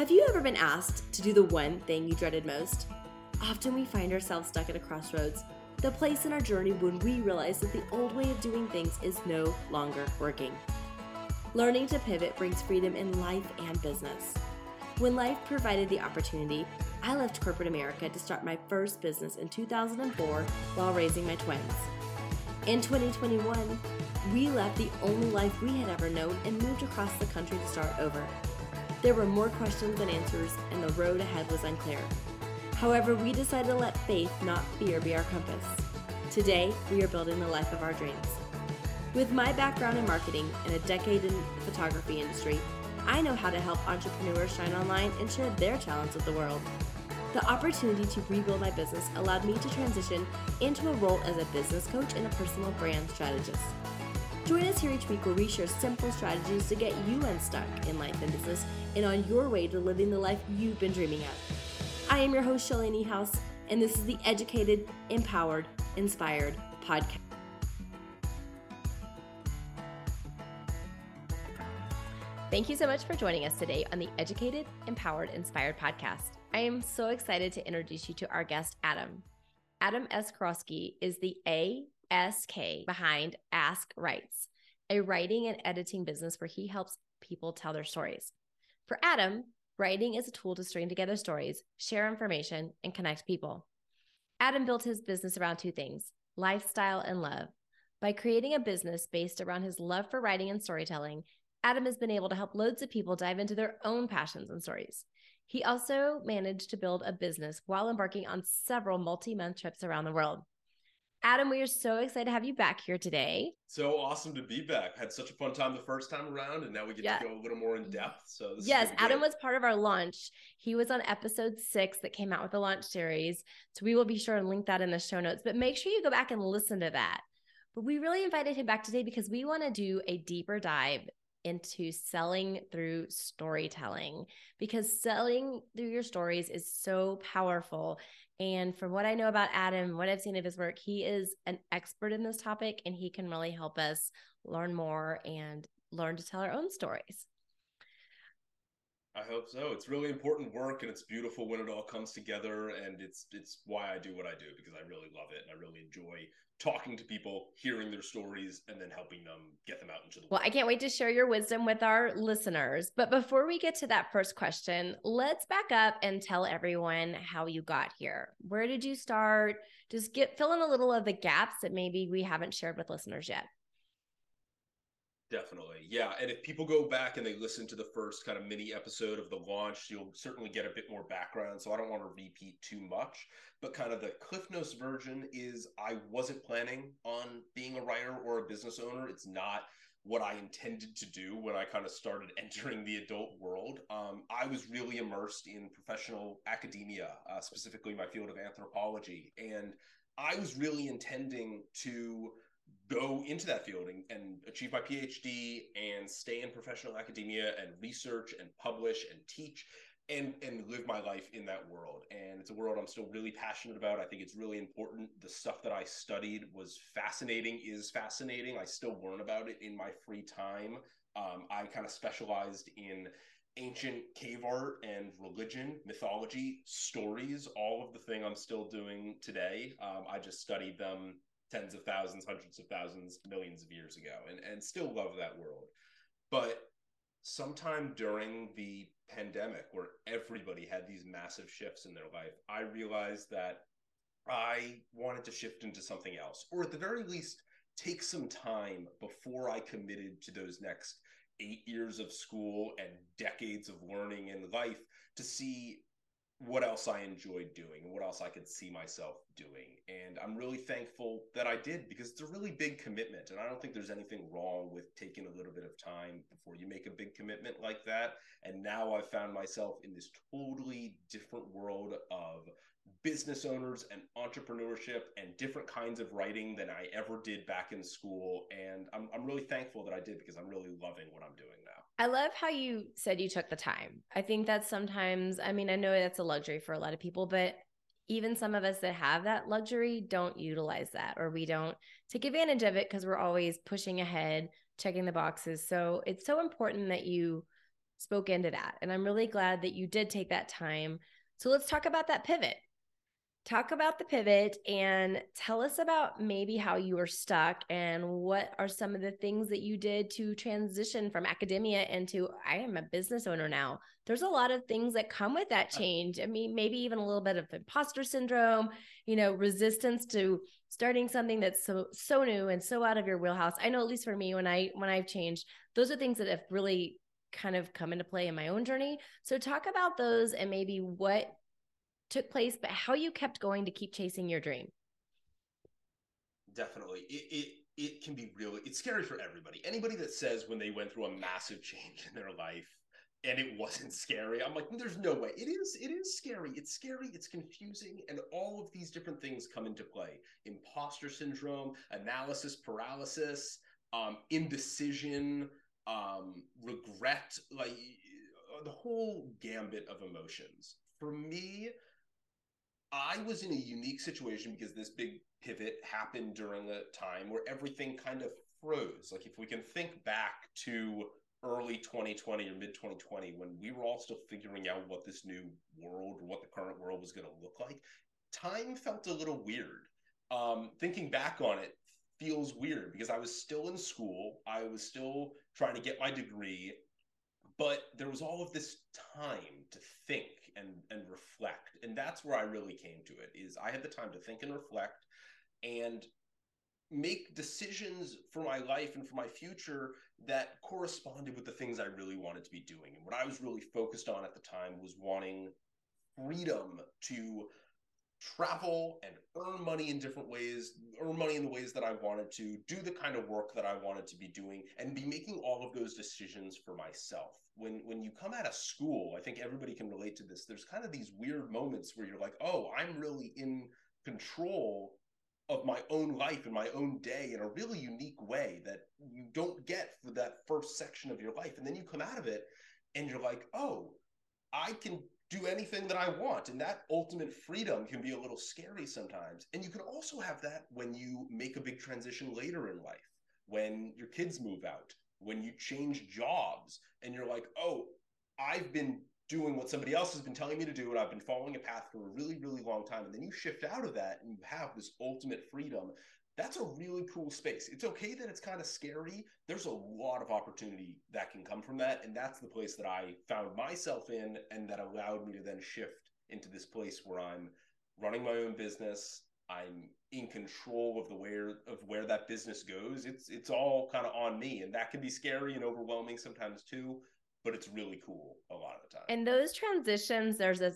Have you ever been asked to do the one thing you dreaded most? Often we find ourselves stuck at a crossroads, the place in our journey when we realize that the old way of doing things is no longer working. Learning to pivot brings freedom in life and business. When life provided the opportunity, I left corporate America to start my first business in 2004 while raising my twins. In 2021, we left the only life we had ever known and moved across the country to start over. There were more questions than answers, and the road ahead was unclear. However, we decided to let faith, not fear, be our compass. Today, we are building the life of our dreams. With my background in marketing and a decade in the photography industry, I know how to help entrepreneurs shine online and share their talents with the world. The opportunity to rebuild my business allowed me to transition into a role as a business coach and a personal brand strategist. Join us here each week where we share simple strategies to get you unstuck in life and business and on your way to living the life you've been dreaming of. I am your host, Shelly Niehaus, and this is the Educated, Empowered, Inspired podcast. Thank you so much for joining us today on the Educated, Empowered, Inspired podcast. I am so excited to introduce you to our guest, Adam. Adam S. Karofsky is the ASK behind Ask Writes, a writing and editing business where he helps people tell their stories. For Adam, writing is a tool to string together stories, share information, and connect people. Adam built his business around two things lifestyle and love. By creating a business based around his love for writing and storytelling, Adam has been able to help loads of people dive into their own passions and stories. He also managed to build a business while embarking on several multi month trips around the world. Adam, we are so excited to have you back here today. So awesome to be back. Had such a fun time the first time around, and now we get yeah. to go a little more in depth. So yes, Adam was part of our launch. He was on episode six that came out with the launch series. So we will be sure and link that in the show notes. But make sure you go back and listen to that. But we really invited him back today because we want to do a deeper dive into selling through storytelling because selling through your stories is so powerful. And from what I know about Adam, what I've seen of his work, he is an expert in this topic and he can really help us learn more and learn to tell our own stories. I hope so. It's really important work and it's beautiful when it all comes together and it's it's why I do what I do because I really love it and I really enjoy talking to people, hearing their stories and then helping them get them out into the world. Well, I can't wait to share your wisdom with our listeners. But before we get to that first question, let's back up and tell everyone how you got here. Where did you start? Just get fill in a little of the gaps that maybe we haven't shared with listeners yet. Definitely. Yeah. And if people go back and they listen to the first kind of mini episode of the launch, you'll certainly get a bit more background. So I don't want to repeat too much, but kind of the Cliff Notes version is I wasn't planning on being a writer or a business owner. It's not what I intended to do when I kind of started entering the adult world. Um, I was really immersed in professional academia, uh, specifically my field of anthropology. And I was really intending to go into that field and, and, achieve my PhD and stay in professional academia and research and publish and teach and and live my life in that world. And it's a world I'm still really passionate about. I think it's really important. The stuff that I studied was fascinating, is fascinating. I still learn about it in my free time. Um, I kind of specialized in ancient cave art and religion, mythology, stories, all of the thing I'm still doing today. Um, I just studied them tens of thousands, hundreds of thousands, millions of years ago, and and still love that world. But sometime during the pandemic, where everybody had these massive shifts in their life, I realized that I wanted to shift into something else, or at the very least, take some time before I committed to those next eight years of school and decades of learning in life to see what else I enjoyed doing and what else I could see myself doing. And I'm really thankful that I did because it's a really big commitment. And I don't think there's anything wrong with taking a little bit of time before you make a big commitment like that. And now I've found myself in this totally different world of business owners and entrepreneurship and different kinds of writing than I ever did back in school. And I'm, I'm really thankful that I did because I'm really loving what I'm doing now. I love how you said you took the time. I think that sometimes, I mean, I know that's a luxury for a lot of people, but even some of us that have that luxury don't utilize that or we don't take advantage of it because we're always pushing ahead, checking the boxes. So it's so important that you spoke into that. And I'm really glad that you did take that time. So let's talk about that pivot. Talk about the pivot and tell us about maybe how you were stuck and what are some of the things that you did to transition from academia into I am a business owner now. There's a lot of things that come with that change. I mean, maybe even a little bit of imposter syndrome, you know, resistance to starting something that's so so new and so out of your wheelhouse. I know at least for me when I when I've changed, those are things that have really kind of come into play in my own journey. So talk about those and maybe what took place, but how you kept going to keep chasing your dream. Definitely. It, it it can be really it's scary for everybody. Anybody that says when they went through a massive change in their life and it wasn't scary. I'm like, there's no way. It is, it is scary. It's scary, it's confusing, and all of these different things come into play. Imposter syndrome, analysis paralysis, um, indecision, um, regret, like the whole gambit of emotions. For me, I was in a unique situation because this big pivot happened during a time where everything kind of froze. Like if we can think back to early 2020 or mid 2020 when we were all still figuring out what this new world or what the current world was going to look like, time felt a little weird. Um, thinking back on it feels weird because I was still in school, I was still trying to get my degree, but there was all of this time to think and and reflect, and that's where I really came to it. Is I had the time to think and reflect, and make decisions for my life and for my future that corresponded with the things I really wanted to be doing. And what I was really focused on at the time was wanting freedom to travel and earn money in different ways, earn money in the ways that I wanted to, do the kind of work that I wanted to be doing, and be making all of those decisions for myself. When when you come out of school, I think everybody can relate to this. There's kind of these weird moments where you're like, "Oh, I'm really in control of my own life and my own day in a really unique way that you don't get for that first section of your life. And then you come out of it and you're like, oh, I can do anything that I want. And that ultimate freedom can be a little scary sometimes. And you can also have that when you make a big transition later in life, when your kids move out, when you change jobs, and you're like, oh, I've been doing what somebody else has been telling me to do and I've been following a path for a really, really long time. And then you shift out of that and you have this ultimate freedom. That's a really cool space. It's okay that it's kind of scary. There's a lot of opportunity that can come from that. And that's the place that I found myself in and that allowed me to then shift into this place where I'm running my own business. I'm in control of the where of where that business goes. It's it's all kind of on me. And that can be scary and overwhelming sometimes too but it's really cool a lot of the time. And those transitions, there's a,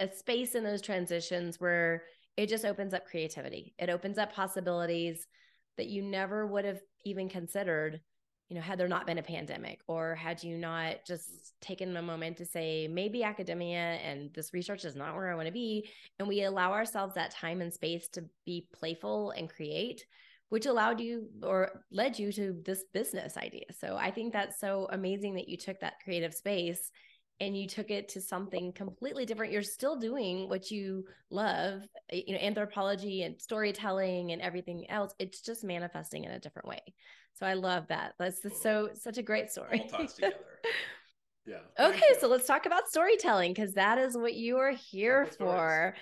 a space in those transitions where it just opens up creativity. It opens up possibilities that you never would have even considered, you know, had there not been a pandemic or had you not just taken a moment to say, maybe academia and this research is not where I want to be. And we allow ourselves that time and space to be playful and create which allowed you or led you to this business idea. So I think that's so amazing that you took that creative space and you took it to something completely different. You're still doing what you love, eh, you know, anthropology and storytelling and everything else. It's just manifesting in a different way. So I love that. That's so such a great story. All ties together. Yeah. Okay, so let's talk about storytelling because that is what you are here for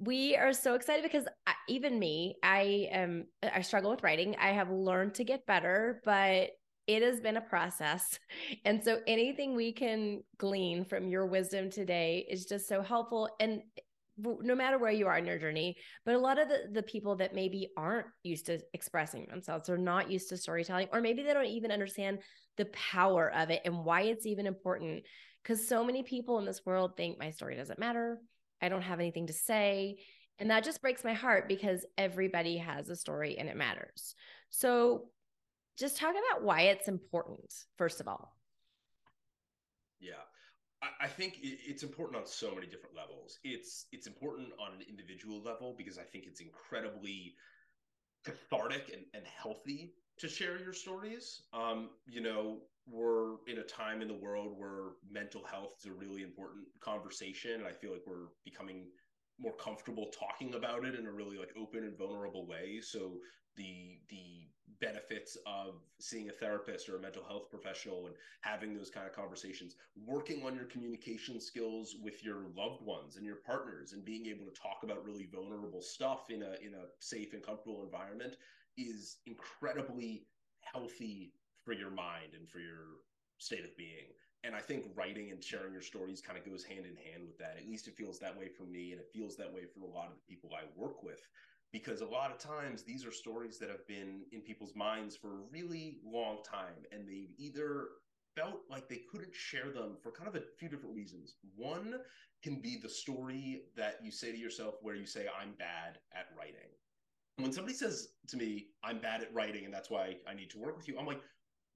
we are so excited because I, even me, I am I struggle with writing. I have learned to get better, but it has been a process. And so anything we can glean from your wisdom today is just so helpful and no matter where you are in your journey, but a lot of the, the people that maybe aren't used to expressing themselves or not used to storytelling, or maybe they don't even understand the power of it and why it's even important. Because so many people in this world think my story doesn't matter. I don't have anything to say. And that just breaks my heart because everybody has a story and it matters. So just talk about why it's important, first of all. Yeah. I think it's important on so many different levels. It's it's important on an individual level because I think it's incredibly cathartic and, and healthy to share your stories. Um, you know, we're in a time in the world where mental health is a really important conversation. And I feel like we're becoming more comfortable talking about it in a really like open and vulnerable way. So the the benefits of seeing a therapist or a mental health professional and having those kind of conversations, working on your communication skills with your loved ones and your partners and being able to talk about really vulnerable stuff in a in a safe and comfortable environment is incredibly healthy for your mind and for your state of being. And I think writing and sharing your stories kind of goes hand in hand with that. At least it feels that way for me, and it feels that way for a lot of the people I work with because a lot of times these are stories that have been in people's minds for a really long time and they've either felt like they couldn't share them for kind of a few different reasons. One can be the story that you say to yourself where you say, I'm bad at writing. When somebody says to me, I'm bad at writing and that's why I need to work with you, I'm like,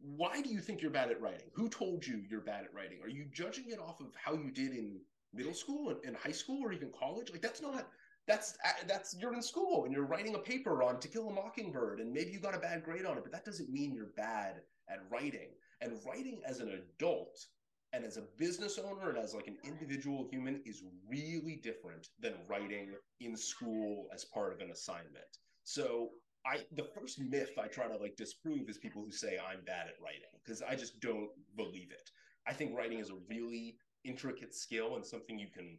why do you think you're bad at writing? Who told you you're bad at writing? Are you judging it off of how you did in middle school and, and high school or even college? Like, that's not that's uh, that's you're in school and you're writing a paper on To Kill a Mockingbird and maybe you got a bad grade on it, but that doesn't mean you're bad at writing. And writing as an adult and as a business owner and as like an individual human is really different than writing in school as part of an assignment. So I the first myth I try to like disprove is people who say I'm bad at writing because I just don't believe it. I think writing is a really intricate skill and something you can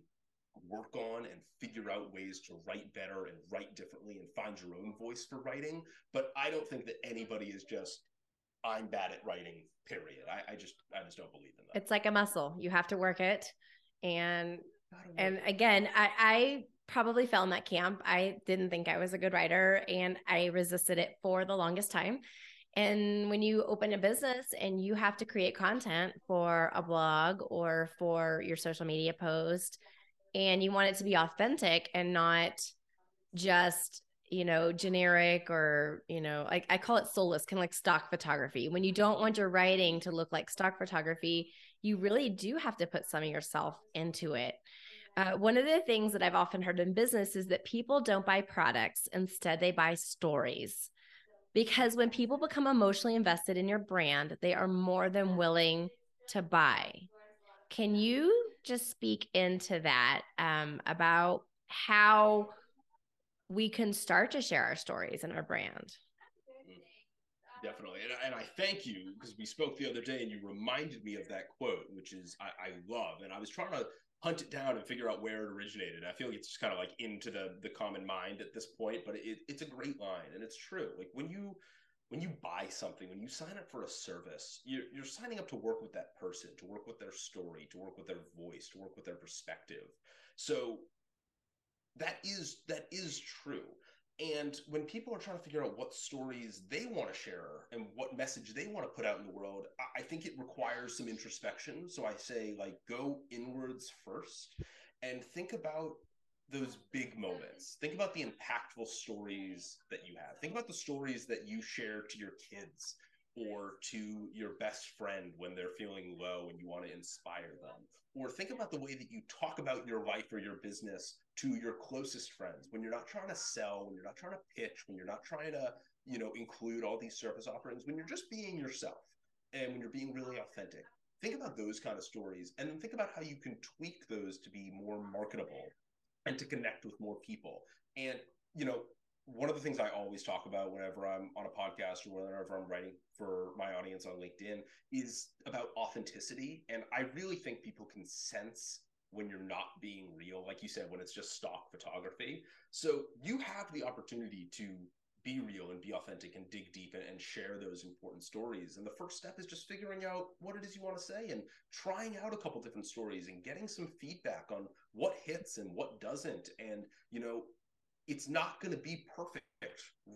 work on and figure out ways to write better and write differently and find your own voice for writing. But I don't think that anybody is just I'm bad at writing, period. I, I just I just don't believe in that. It's like a muscle. You have to work it. And and again, I, I probably fell in that camp. I didn't think I was a good writer and I resisted it for the longest time. And when you open a business and you have to create content for a blog or for your social media post, and you want it to be authentic and not just you know generic or you know like I call it soulless kind of like stock photography. When you don't want your writing to look like stock photography you really do have to put some of yourself into it. Uh, one of the things that i've often heard in business is that people don't buy products instead they buy stories. Because when people become emotionally invested in your brand they are more than willing to buy can you just speak into that um, about how we can start to share our stories and our brand? Definitely. And, and I thank you because we spoke the other day and you reminded me of that quote, which is I, I love. And I was trying to hunt it down and figure out where it originated. I feel like it's just kind of like into the the common mind at this point, but it, it's a great line and it's true. Like when you when you buy something, when you sign up for a service, you're, you're signing up to work with that person, to work with their story, to work with their voice, to work with their perspective. So that is that is true. And when people are trying to figure out what stories they want to share and what message they want to put out in the world, I think it requires some introspection. So I say, like, go inwards first and think about those big moments. Think about the impactful stories that you have. Think about the stories that you share to your kids or to your best friend when they're feeling low and you want to inspire them. Or think about the way that you talk about your life or your business to your closest friends when you're not trying to sell, when you're not trying to pitch, when you're not trying to, you know, include all these service offerings, when you're just being yourself and when you're being really authentic. Think about those kind of stories and then think about how you can tweak those to be more marketable and to connect with more people. And, you know, one of the things I always talk about whenever I'm on a podcast or whenever I'm writing for my audience on LinkedIn is about authenticity. And I really think people can sense when you're not being real, like you said, when it's just stock photography. So you have the opportunity to be real and be authentic and dig deep and, and, share those important stories. And the first step is just figuring out what it is you want to say and trying out a couple different stories and getting some feedback on what hits and what doesn't. And, you know, it's not going to be perfect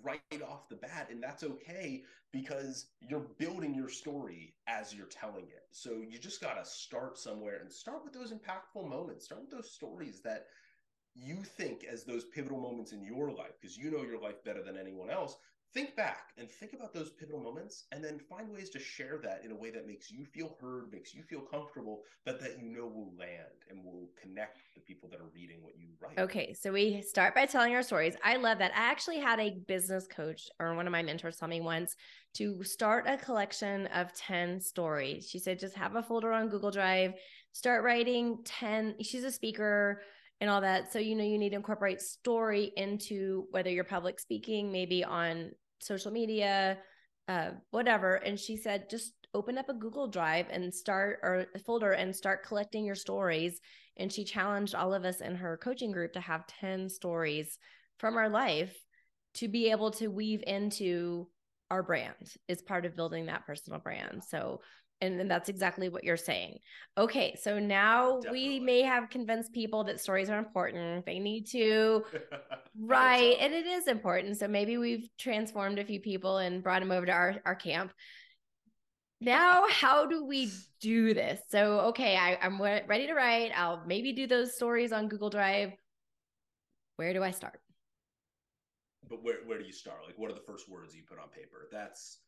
right off the bat. And that's okay because you're building your story as you're telling it. So you just got to start somewhere and start with those impactful moments, start with those stories that you think as those pivotal moments in your life, because you know your life better than anyone else, think back and think about those pivotal moments and then find ways to share that in a way that makes you feel heard, makes you feel comfortable, but that you know will land and will connect the people that are reading what you write. Okay. So we start by telling our stories. I love that. I actually had a business coach or one of my mentors tell me once to start a collection of 10 stories. She said, just have a folder on Google Drive, start writing 10. She's a speaker and all that. So, you know, you need to incorporate story into whether you're public speaking, maybe on social media, uh, whatever. And she said, just open up a Google Drive and start or a folder and start collecting your stories. And she challenged all of us in her coaching group to have 10 stories from our life to be able to weave into our brand is part of building that personal brand. So and, and that's exactly what you're saying. Okay, so now Definitely. we may have convinced people that stories are important. They need to write, and it is important. So maybe we've transformed a few people and brought them over to our, our camp. Now, how do we do this? So, okay, I, I'm ready to write. I'll maybe do those stories on Google Drive. Where do I start? But where, where do you start? Like, what are the first words you put on paper? That's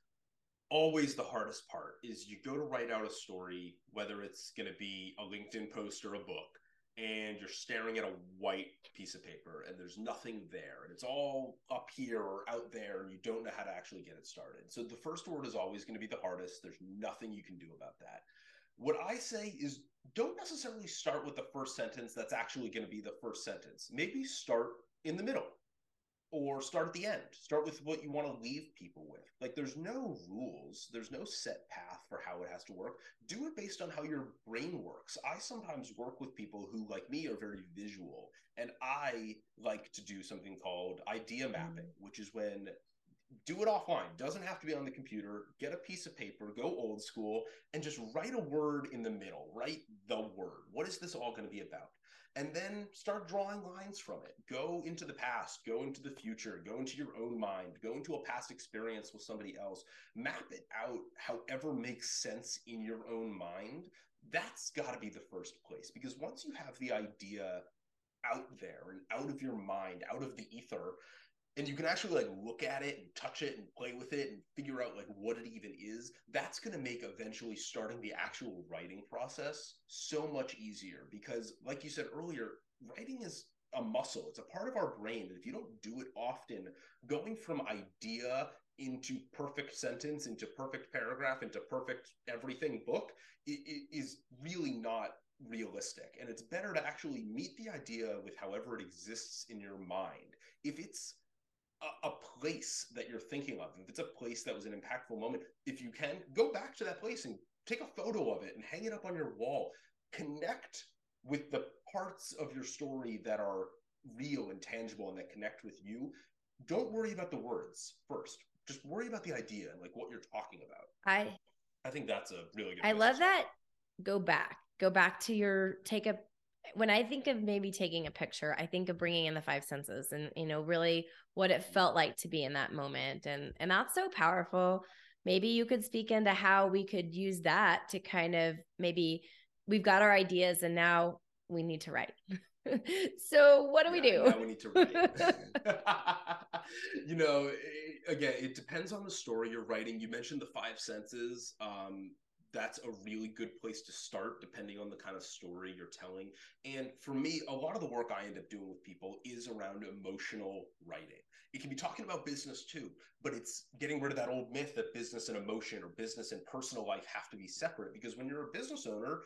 always the hardest part is you go to write out a story whether it's going to be a linkedin post or a book and you're staring at a white piece of paper and there's nothing there and it's all up here or out there and you don't know how to actually get it started. So the first word is always going to be the hardest. There's nothing you can do about that. What i say is don't necessarily start with the first sentence that's actually going to be the first sentence. Maybe start in the middle or start at the end. Start with what you want to leave people with. Like there's no rules, there's no set path for how it has to work. Do it based on how your brain works. I sometimes work with people who like me are very visual and I like to do something called idea mm. mapping, which is when do it offline. Doesn't have to be on the computer. Get a piece of paper, go old school and just write a word in the middle. Write the word. What is this all going to be about? And then start drawing lines from it. Go into the past, go into the future, go into your own mind, go into a past experience with somebody else, map it out however makes sense in your own mind. That's got to be the first place because once you have the idea out there and out of your mind, out of the ether, and you can actually like look at it and touch it and play with it and figure out like what it even is that's going to make eventually starting the actual writing process so much easier because like you said earlier writing is a muscle. It's a part of our brain and if you don't do it often going from idea into perfect sentence into perfect paragraph into perfect everything book is really not realistic. And it's better to actually meet the idea with however it exists in your mind. If it's a, place that you're thinking of, if it's a place that was an impactful moment, if you can, go back to that place and take a photo of it and hang it up on your wall. Connect with the parts of your story that are real and tangible and that connect with you. Don't worry about the words first. Just worry about the idea and like what you're talking about. I I think that's a really good. I love that. Go back. Go back to your take a when I think of maybe taking a picture, I think of bringing in the five senses and you know really what it felt like to be in that moment and and that's so powerful. Maybe you could speak into how we could use that to kind of maybe we've got our ideas and now we need to write. so what do yeah, we do? Now we need to write. you know, again, it depends on the story you're writing. You mentioned the five senses. Um, that's a really good place to start depending on the kind of story you're telling. And for me, a lot of the work I end up doing with people is around emotional writing. It can be talking about business too, but it's getting rid of that old myth that business and emotion or business and personal life have to be separate because when you're a business owner,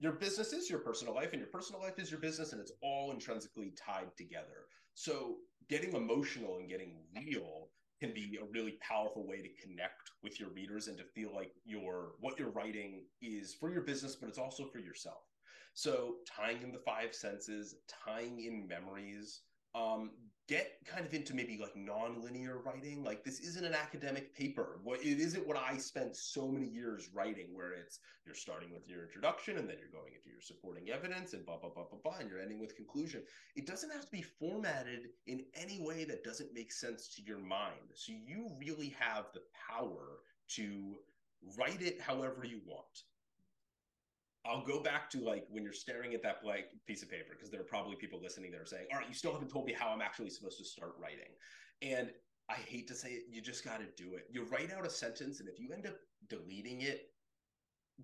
your business is your personal life and your personal life is your business and it's all intrinsically tied together. So getting emotional and getting real can be a really powerful way to connect with your readers and to feel like your what you're writing is for your business but it's also for yourself. So tying in the five senses tying in memories um, get kind of into maybe like non-linear writing. Like this isn't an academic paper. What it isn't what i spent so many years writing where it's you're starting with your introduction and then you're going into your supporting evidence and blah blah blah blah blah and you're ending with conclusion. It doesn't have to be formatted in any way that doesn't make sense to your mind. So you really have the power to write it however you want I'll go back to like when you're staring at that blank piece of paper because there are probably people listening that are saying, "All right, you still haven't told me how I'm actually supposed to start writing." And I hate to say it, you just got to do it. You write out a sentence, and if you end up deleting it,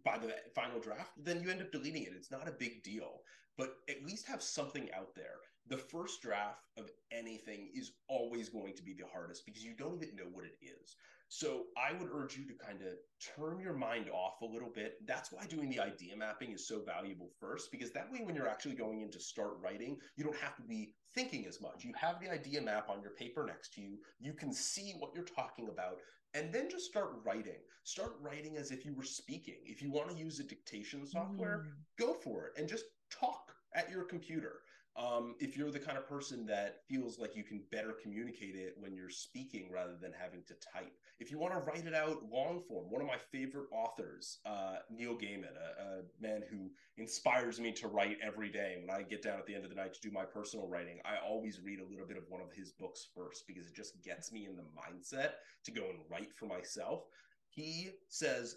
by the final draft, then you end up deleting it. It's not a big deal, but at least have something out there. The first draft of anything is always going to be the hardest because you don't even know what it is. So I would urge you to kind of turn your mind off a little bit. That's why doing the idea mapping is so valuable first, because that way, when you're actually going in to start writing, you don't have to be thinking as much. You have the idea map on your paper next to you. You can see what you're talking about, and then just start writing. Start writing as if you were speaking. If you want to use a dictation software, mm. go for it and just talk at your computer. Um, if you're the kind of person that feels like you can better communicate it when you're speaking rather than having to type, if you want to write it out long form, one of my favorite authors, uh, Neil Gaiman, a, a, man who inspires me to write every day. When I get down at the end of the night to do my personal writing, I always read a little bit of one of his books first because it just gets me in the mindset to go and write for myself. He says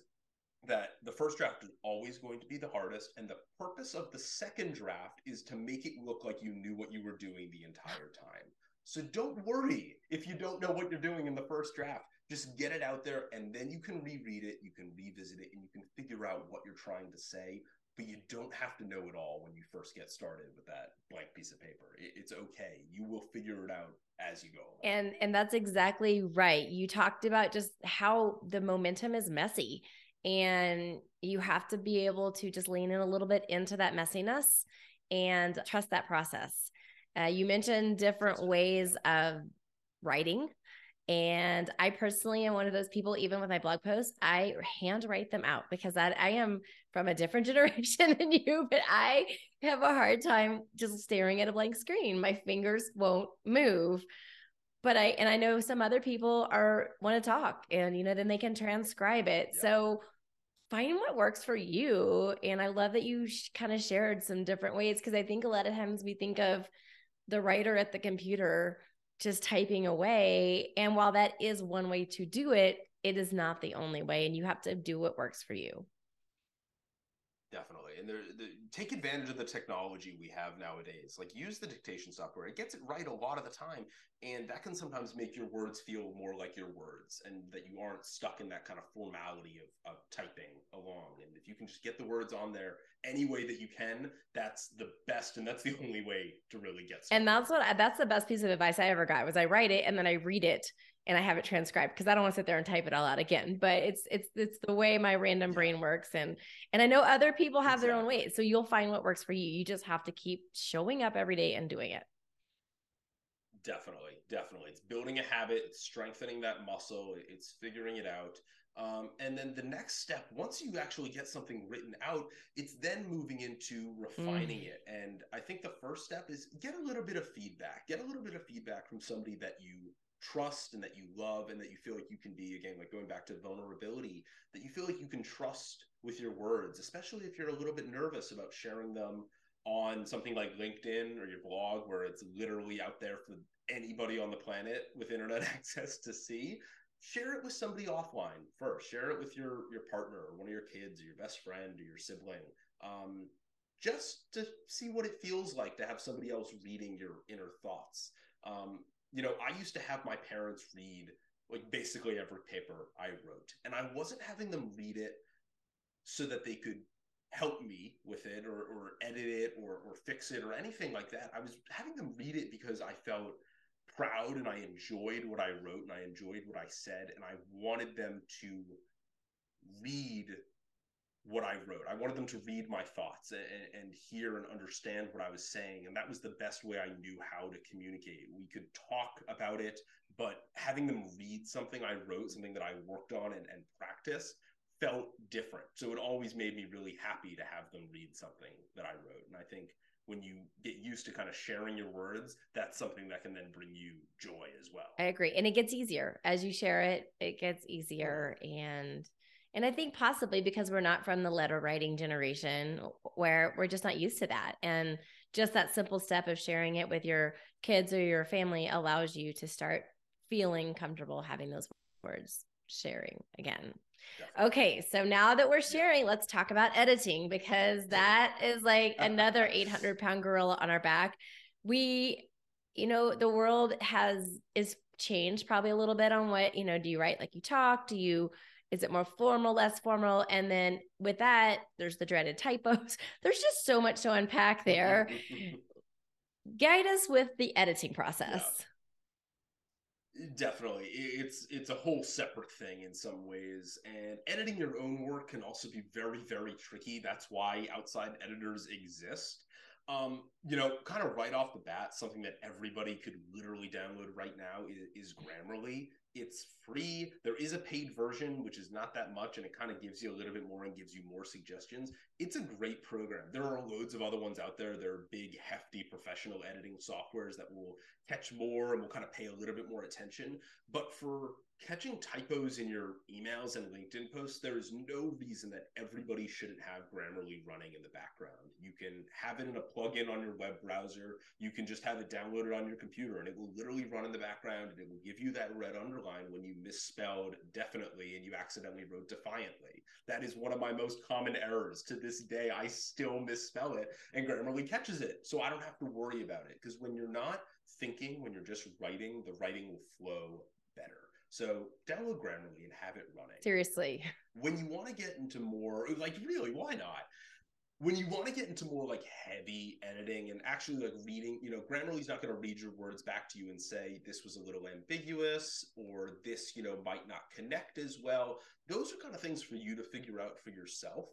that the first draft is always going to be the hardest and the purpose of the second draft is to make it look like you knew what you were doing the entire time. So don't worry if you don't know what you're doing in the first draft. Just get it out there and then you can reread it you can revisit it and you can figure out what you're trying to say but you don't have to know it all when you first get started with that blank piece of paper. It's okay. You will figure it out as you go along. and and that's exactly right. You talked about just how the momentum is messy and you have to be able to just lean in a little bit into that messiness and trust that process. Uh, you mentioned different ways of writing. And I personally am one of those people, even with my blog posts, I handwrite them out because I, I am from a different generation than you, but I have a hard time just staring at a blank screen. My fingers won't move but I and I know some other people are want to talk and you know then they can transcribe it. Yeah. So find what works for you. And I love that you sh- kind of shared some different ways because I think a lot of times we think of the writer at the computer just typing away. And while that is one way to do it, it is not the only way. And you have to do what works for you. Definitely. And there, the, take advantage of the technology we have nowadays. Like use the dictation software. It gets it right a lot of the time. And that can sometimes make your words feel more like your words and that you aren't stuck in that kind of formality of, of typing along. And if you can just get the words on there any way that you can, that's the best. And that's the only way to really get started. And that's what, that's the best piece of advice I ever got was I write it and then I read it and I have it transcribed because I don't want to sit there and type it all out again. But it's it's it's the way my random brain works, and and I know other people have their own ways. So you'll find what works for you. You just have to keep showing up every day and doing it. Definitely, definitely. It's building a habit. It's strengthening that muscle. It's figuring it out. Um, and then the next step, once you actually get something written out, it's then moving into refining mm. it. And I think the first step is get a little bit of feedback. Get a little bit of feedback from somebody that you trust and that you love and that you feel like you can be again like going back to vulnerability that you feel like you can trust with your words especially if you're a little bit nervous about sharing them on something like linkedin or your blog where it's literally out there for anybody on the planet with internet access to see. Share it with somebody offline first. Share it with your your partner or one of your kids or your best friend or your sibling um, just to see what it feels like to have somebody else reading your inner thoughts. Um, you know, I used to have my parents read like basically every paper I wrote, and I wasn't having them read it so that they could help me with it or, or edit it or, or fix it or anything like that. I was having them read it because I felt proud and I enjoyed what I wrote and I enjoyed what I said, and I wanted them to read what I wrote. I wanted them to read my thoughts and, and, hear and understand what I was saying. And that was the best way I knew how to communicate. We could talk about it, but having them read something I wrote, something that I worked on and, and practice, felt different. So it always made me really happy to have them read something that I wrote. And I think when you get used to kind of sharing your words, that's something that can then bring you joy as well. I agree. And it gets easier as you share it, it gets easier. And and I think possibly because we're not from the letter writing generation where we're just not used to that. And just that simple step of sharing it with your kids or your family allows you to start feeling comfortable having those words sharing again. Okay, so now that we're sharing, let's talk about editing because that is like another 800 pound gorilla on our back. We, you know, the world has is changed probably a little bit on what, you know, do you write like you talk? Do you Is it more formal, less formal? And then with that, there's the dreaded typos. There's just so much to unpack there. Guide us with the editing process. Yeah. Definitely. It's it's a whole separate thing in some ways. And editing your own work can also be very, very tricky. That's why outside editors exist. Um, you know, kind of right off the bat, something that everybody could literally download right now is, is Grammarly. It's free. There is a paid version, which is not that much, and it kind of gives you a little bit more and gives you more suggestions. It's a great program. There are loads of other ones out there. There are big, hefty professional editing softwares that will catch more and will kind of pay a little bit more attention. But for catching typos in your emails and LinkedIn posts, there is no reason that everybody shouldn't have Grammarly running in the background. You can have it in a plugin on your web browser. You can just have it downloaded on your computer and it will literally run in the background and it will give you that red underline when you misspelled definitely and you accidentally wrote defiantly. That is one of my most common errors. To this day, I still misspell it and Grammarly catches it. So I don't have to worry about it because when you're not thinking, when you're just writing, the writing will flow better. So download Grammarly and have it running. Seriously. When you want to get into more, like really, why not? When you want to get into more like heavy editing and actually like reading, you know, Grammarly's not going to read your words back to you and say this was a little ambiguous or this, you know, might not connect as well. Those are kind of things for you to figure out for yourself.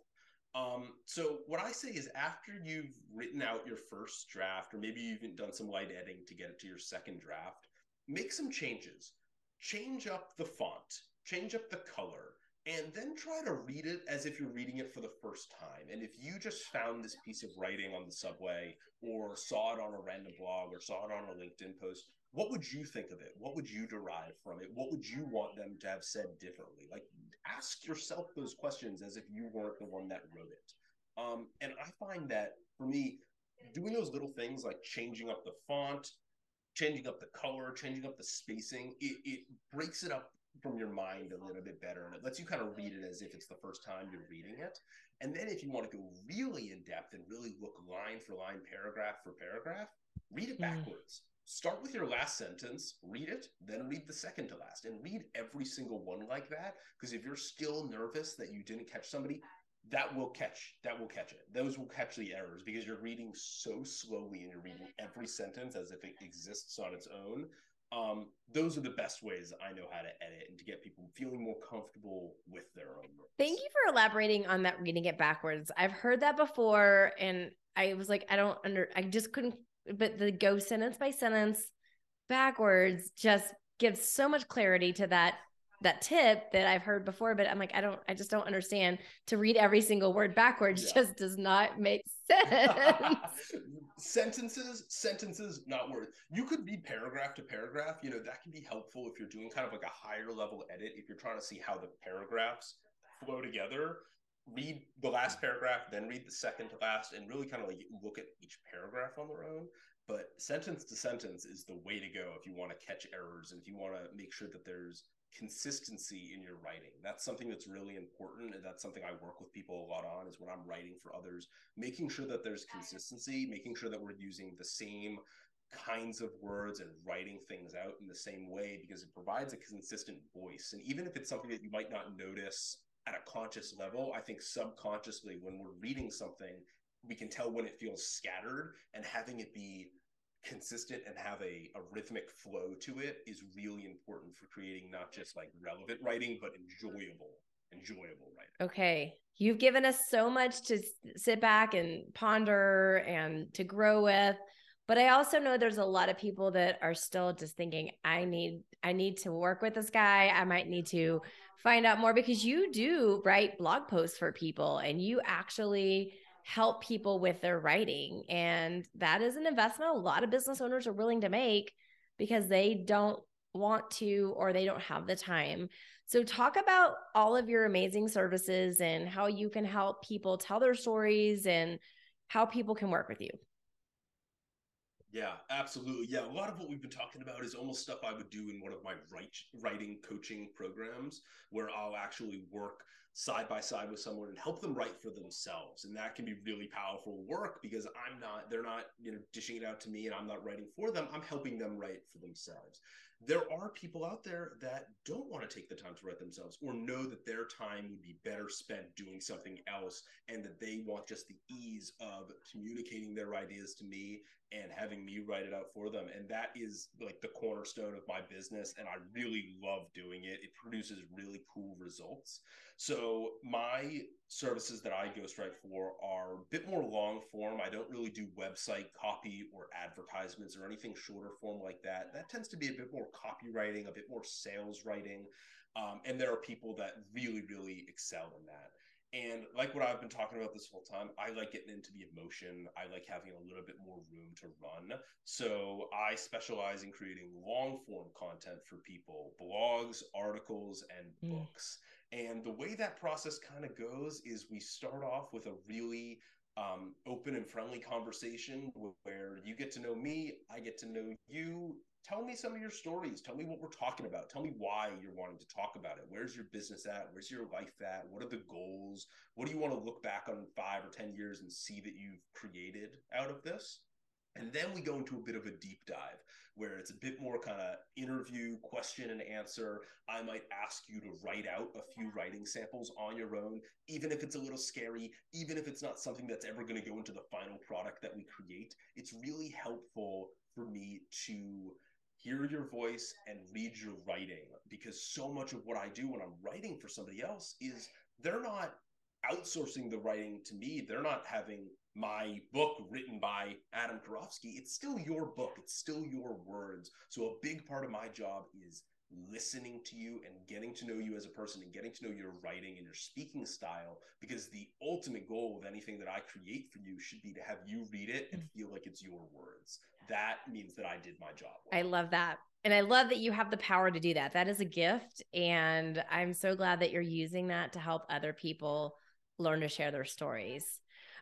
Um, so what I say is after you've written out your first draft, or maybe you've even done some light editing to get it to your second draft, make some changes change up the font, change up the color, and then try to read it as if you're reading it for the first time. And if you just found this piece of writing on the subway or saw it on a random blog or saw it on a LinkedIn post, what would you think of it? What would you derive from it? What would you want them to have said differently? Like, ask yourself those questions as if you weren't the one that wrote it. Um, and I find that for me, doing those little things like changing up the font, changing up the color, changing up the spacing, it, it breaks it up from your mind a little bit better and it lets you kind of read it as if it's the first time you're reading it. And then if you want to go really in depth and really look line for line, paragraph for paragraph, read it backwards. Mm. Start with your last sentence, read it, then read the second to last, and read every single one like that. Because if you're still nervous that you didn't catch somebody, that will catch that will catch it those will catch the errors because you're reading so slowly and you're reading every sentence as if it exists on its own um, those are the best ways i know how to edit and to get people feeling more comfortable with their own words. thank you for elaborating on that reading it backwards i've heard that before and i was like i don't under i just couldn't but the go sentence by sentence backwards just gives so much clarity to that that tip that I've heard before, but I'm like, I don't, I just don't understand. To read every single word backwards yeah. just does not make sense. sentences, sentences, not words. You could read paragraph to paragraph. You know, that can be helpful if you're doing kind of like a higher level edit. If you're trying to see how the paragraphs flow together, read the last mm. paragraph, then read the second to last, and really kind of like look at each paragraph on their own. But sentence to sentence is the way to go if you want to catch errors and if you want to make sure that there's consistency in your writing. That's something that's really important. And that's something I work with people a lot on is when I'm writing for others, making sure that there's consistency, making sure that we're using the same kinds of words and writing things out in the same way because it provides a consistent voice. And even if it's something that you might not notice at a conscious level, I think subconsciously when we're reading something, we can tell when it feels scattered and having it be consistent and have a, a rhythmic flow to it is really important for creating not just like relevant writing but enjoyable enjoyable writing. Okay. You've given us so much to sit back and ponder and to grow with but i also know there's a lot of people that are still just thinking i need i need to work with this guy. I might need to find out more because you do write blog posts for people and you actually help people with their writing. And that is an investment a lot of business owners are willing to make because they don't want to or they don't have the time. So, talk about all of your amazing services and how you can help people tell their stories and how people can work with you. Yeah, absolutely. Yeah, a lot of what we've been talking about is almost stuff I would do in one of my write, writing coaching programs where I'll actually work side by side with someone and help them write for themselves. And that can be really powerful work because I'm not, they're not, you know, dishing it out to me and I'm not writing for them. I'm helping them write for themselves. there are people out there that don't want to take the time to write themselves or know that their time would be better spent doing something else and that they want just the ease of communicating their ideas to me and having me write it out for them and that is like the cornerstone of my business and i really love doing it it produces really cool results so my services that i ghostwrite for are a bit more long form i don't really do website copy or advertisements or anything shorter form like that that tends to be a bit more copywriting a bit more sales writing um, and there are people that really really excel in that and like what I've been talking about this whole time, I like getting into the emotion. I like having a little bit more room to run. So I specialize in creating long form content for people, blogs, articles, and mm. books. And the way that process kind of goes is we start off with a really um, open and friendly conversation where you get to know me, I get to know you, tell me some of your stories. Tell me what we're talking about. Tell me why you're wanting to talk about it. Where's your business at? Where's your life at? What are the goals? What do you want to look back on five or 10 years and see that you've created out of this? And then we go into a bit of a deep dive where it's a bit more kind of interview, question and answer. I might ask you to write out a few writing samples on your own, even if it's a little scary, even if it's not something that's ever going to go into the final product that we create. It's really helpful for me to hear your voice and read your writing because so much of what I do when I'm writing for somebody else is they're not outsourcing the writing to me. They're not having my book written by Adam Karofsky. It's still your book, it's still your words. So, a big part of my job is listening to you and getting to know you as a person and getting to know your writing and your speaking style because the ultimate goal of anything that I create for you should be to have you read it and feel like it's your words. That means that I did my job. Well. I love that. And I love that you have the power to do that. That is a gift. And I'm so glad that you're using that to help other people learn to share their stories.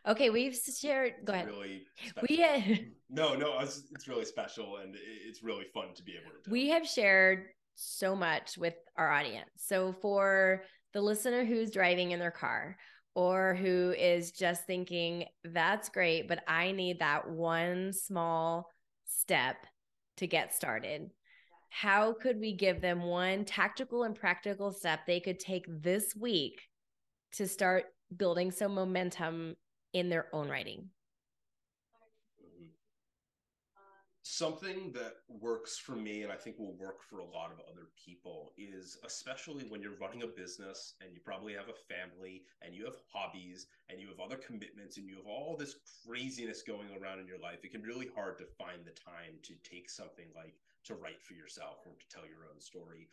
Okay, we've shared. Go ahead. Really we uh, no, no, it's, it's really special and it's really fun to be able to. Do. We have shared so much with our audience. So for the listener who's driving in their car or who is just thinking, that's great, but I need that one small step to get started. How could we give them one tactical and practical step they could take this week to start building some momentum in their own writing? something that works for me and I think will work for a lot of other people is especially when you're running a business and you probably have a family and you have hobbies and you have other commitments and you have all this craziness going around in your life it can be really hard to find the time to take something like to write for yourself or to tell your own story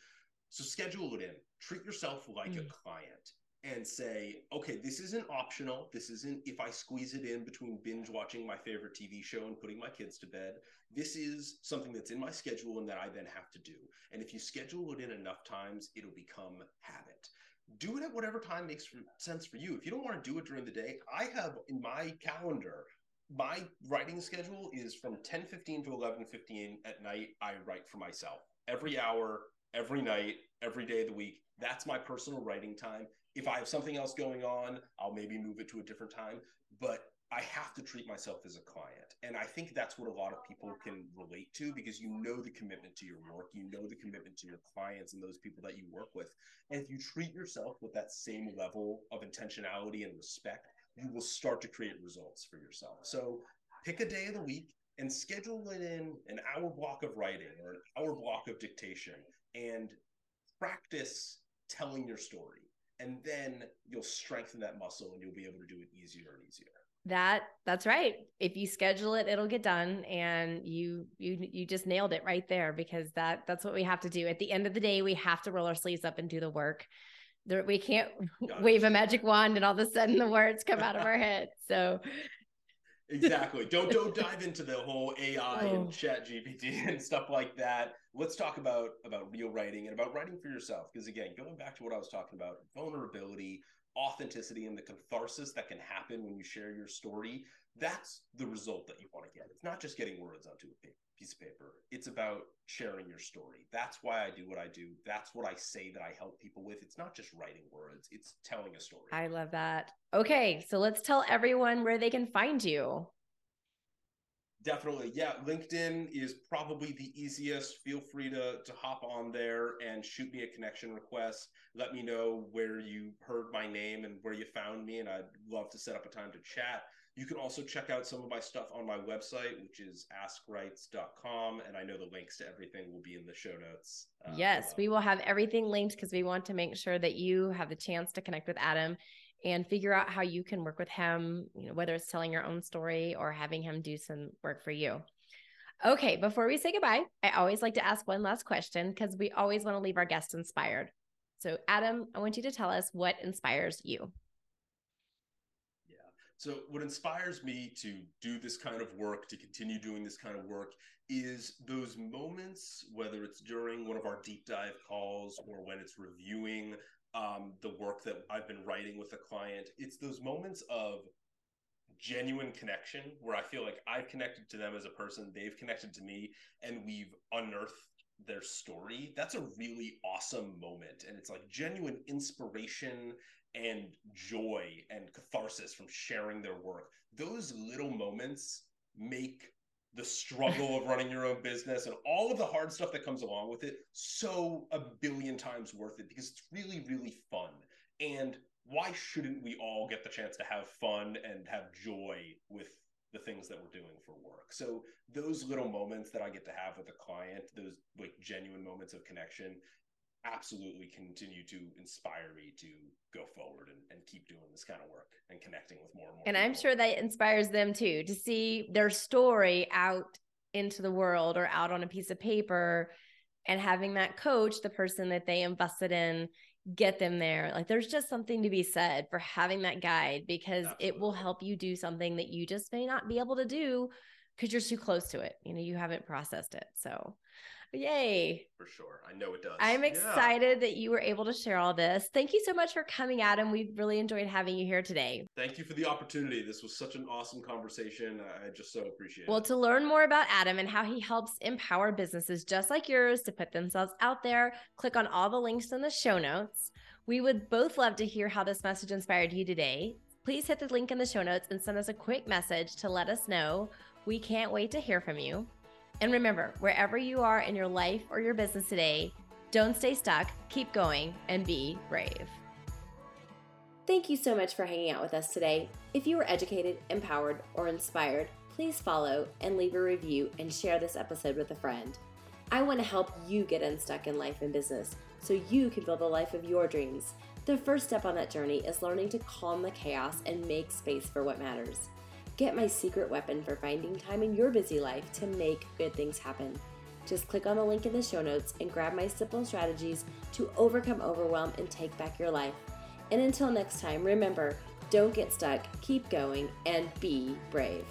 so schedule it in treat yourself like mm. a client and say, okay, this isn't optional. This isn't if I squeeze it in between binge watching my favorite TV show and putting my kids to bed. This is something that's in my schedule and that I then have to do. And if you schedule it in enough times, it'll become habit. Do it at whatever time makes sense for you. If you don't want to do it during the day, I have in my calendar my writing schedule is from 10:15 to 11:15 at night. I write for myself every hour, every night, every day of the week. That's my personal writing time if I have something else going on, I'll maybe move it to a different time. But I have to treat myself as a client. And I think that's what a lot of people can relate to because you know the commitment to your work, you know the commitment to your clients and those people that you work with. And if you treat yourself with that same level of intentionality and respect, you will start to create results for yourself. So pick a day of the week and schedule it in an hour block of writing or an hour block of dictation and practice telling your story and then you'll strengthen that muscle and you'll be able to do it easier and easier. That that's right. If you schedule it it'll get done and you you you just nailed it right there because that that's what we have to do. At the end of the day we have to roll our sleeves up and do the work. There, we can't wave a magic wand and all of a sudden the words come out of our head. So exactly. Don't don't dive into the whole AI oh. and Chat GPT and stuff like that. Let's talk about about real writing and about writing for yourself. Because again, going back to what I was talking about, vulnerability, authenticity, and the catharsis that can happen when you share your story. That's the result that you want to get. It's not just getting words onto a paper piece of paper. It's about sharing your story. That's why I do what I do. That's what I say that I help people with. It's not just writing words, it's telling a story. I love that. Okay, so let's tell everyone where they can find you. Definitely. Yeah. LinkedIn is probably the easiest. Feel free to, to hop on there and shoot me a connection request. Let me know where you heard my name and where you found me. And I'd love to set up a time to chat. You can also check out some of my stuff on my website, which is askwrites.com. And I know the links to everything will be in the show notes. Uh, yes, we will have everything linked because we want to make sure that you have the chance to connect with Adam and figure out how you can work with him, you know, whether it's telling your own story or having him do some work for you. Okay, before we say goodbye, I always like to ask one last question because we always want to leave our guests inspired. So, Adam, I want you to tell us what inspires you. So, what inspires me to do this kind of work, to continue doing this kind of work, is those moments, whether it's during one of our deep dive calls or when it's reviewing um, the work that I've been writing with a client. It's those moments of genuine connection where I feel like I've connected to them as a person, they've connected to me, and we've unearthed their story. That's a really awesome moment. And it's like genuine inspiration and joy and catharsis from sharing their work. Those little moments make the struggle of running your own business and all of the hard stuff that comes along with it so a billion times worth it because it's really really fun and why shouldn't we all get the chance to have fun and have joy with the things that we're doing for work so those little moments that i get to have with a client those like genuine moments of connection absolutely continue to inspire me to go forward and, and keep doing this kind of work and connecting with more and more. And people. I'm sure that inspires them too to see their story out into the world or out on a piece of paper and having that coach, the person that they invested in, get them there. Like there's just something to be said for having that guide because Absolutely. it will help you do something that you just may not be able to do because you're too close to it. You know, you haven't processed it. So Yay. For sure. I know it does. I'm excited yeah. that you were able to share all this. Thank you so much for coming, Adam. We really enjoyed having you here today. Thank you for the opportunity. This was such an awesome conversation. I just so appreciate well, it. Well, to learn more about Adam and how he helps empower businesses just like yours to put themselves out there, click on all the links in the show notes. We would both love to hear how this message inspired you today. Please hit the link in the show notes and send us a quick message to let us know. We can't wait to hear from you. And remember, wherever you are in your life or your business today, don't stay stuck, keep going, and be brave. Thank you so much for hanging out with us today. If you were educated, empowered, or inspired, please follow and leave a review and share this episode with a friend. I want to help you get unstuck in life and business so you can build the life of your dreams. The first step on that journey is learning to calm the chaos and make space for what matters. Get my secret weapon for finding time in your busy life to make good things happen. Just click on the link in the show notes and grab my simple strategies to overcome overwhelm and take back your life. And until next time, remember don't get stuck, keep going, and be brave.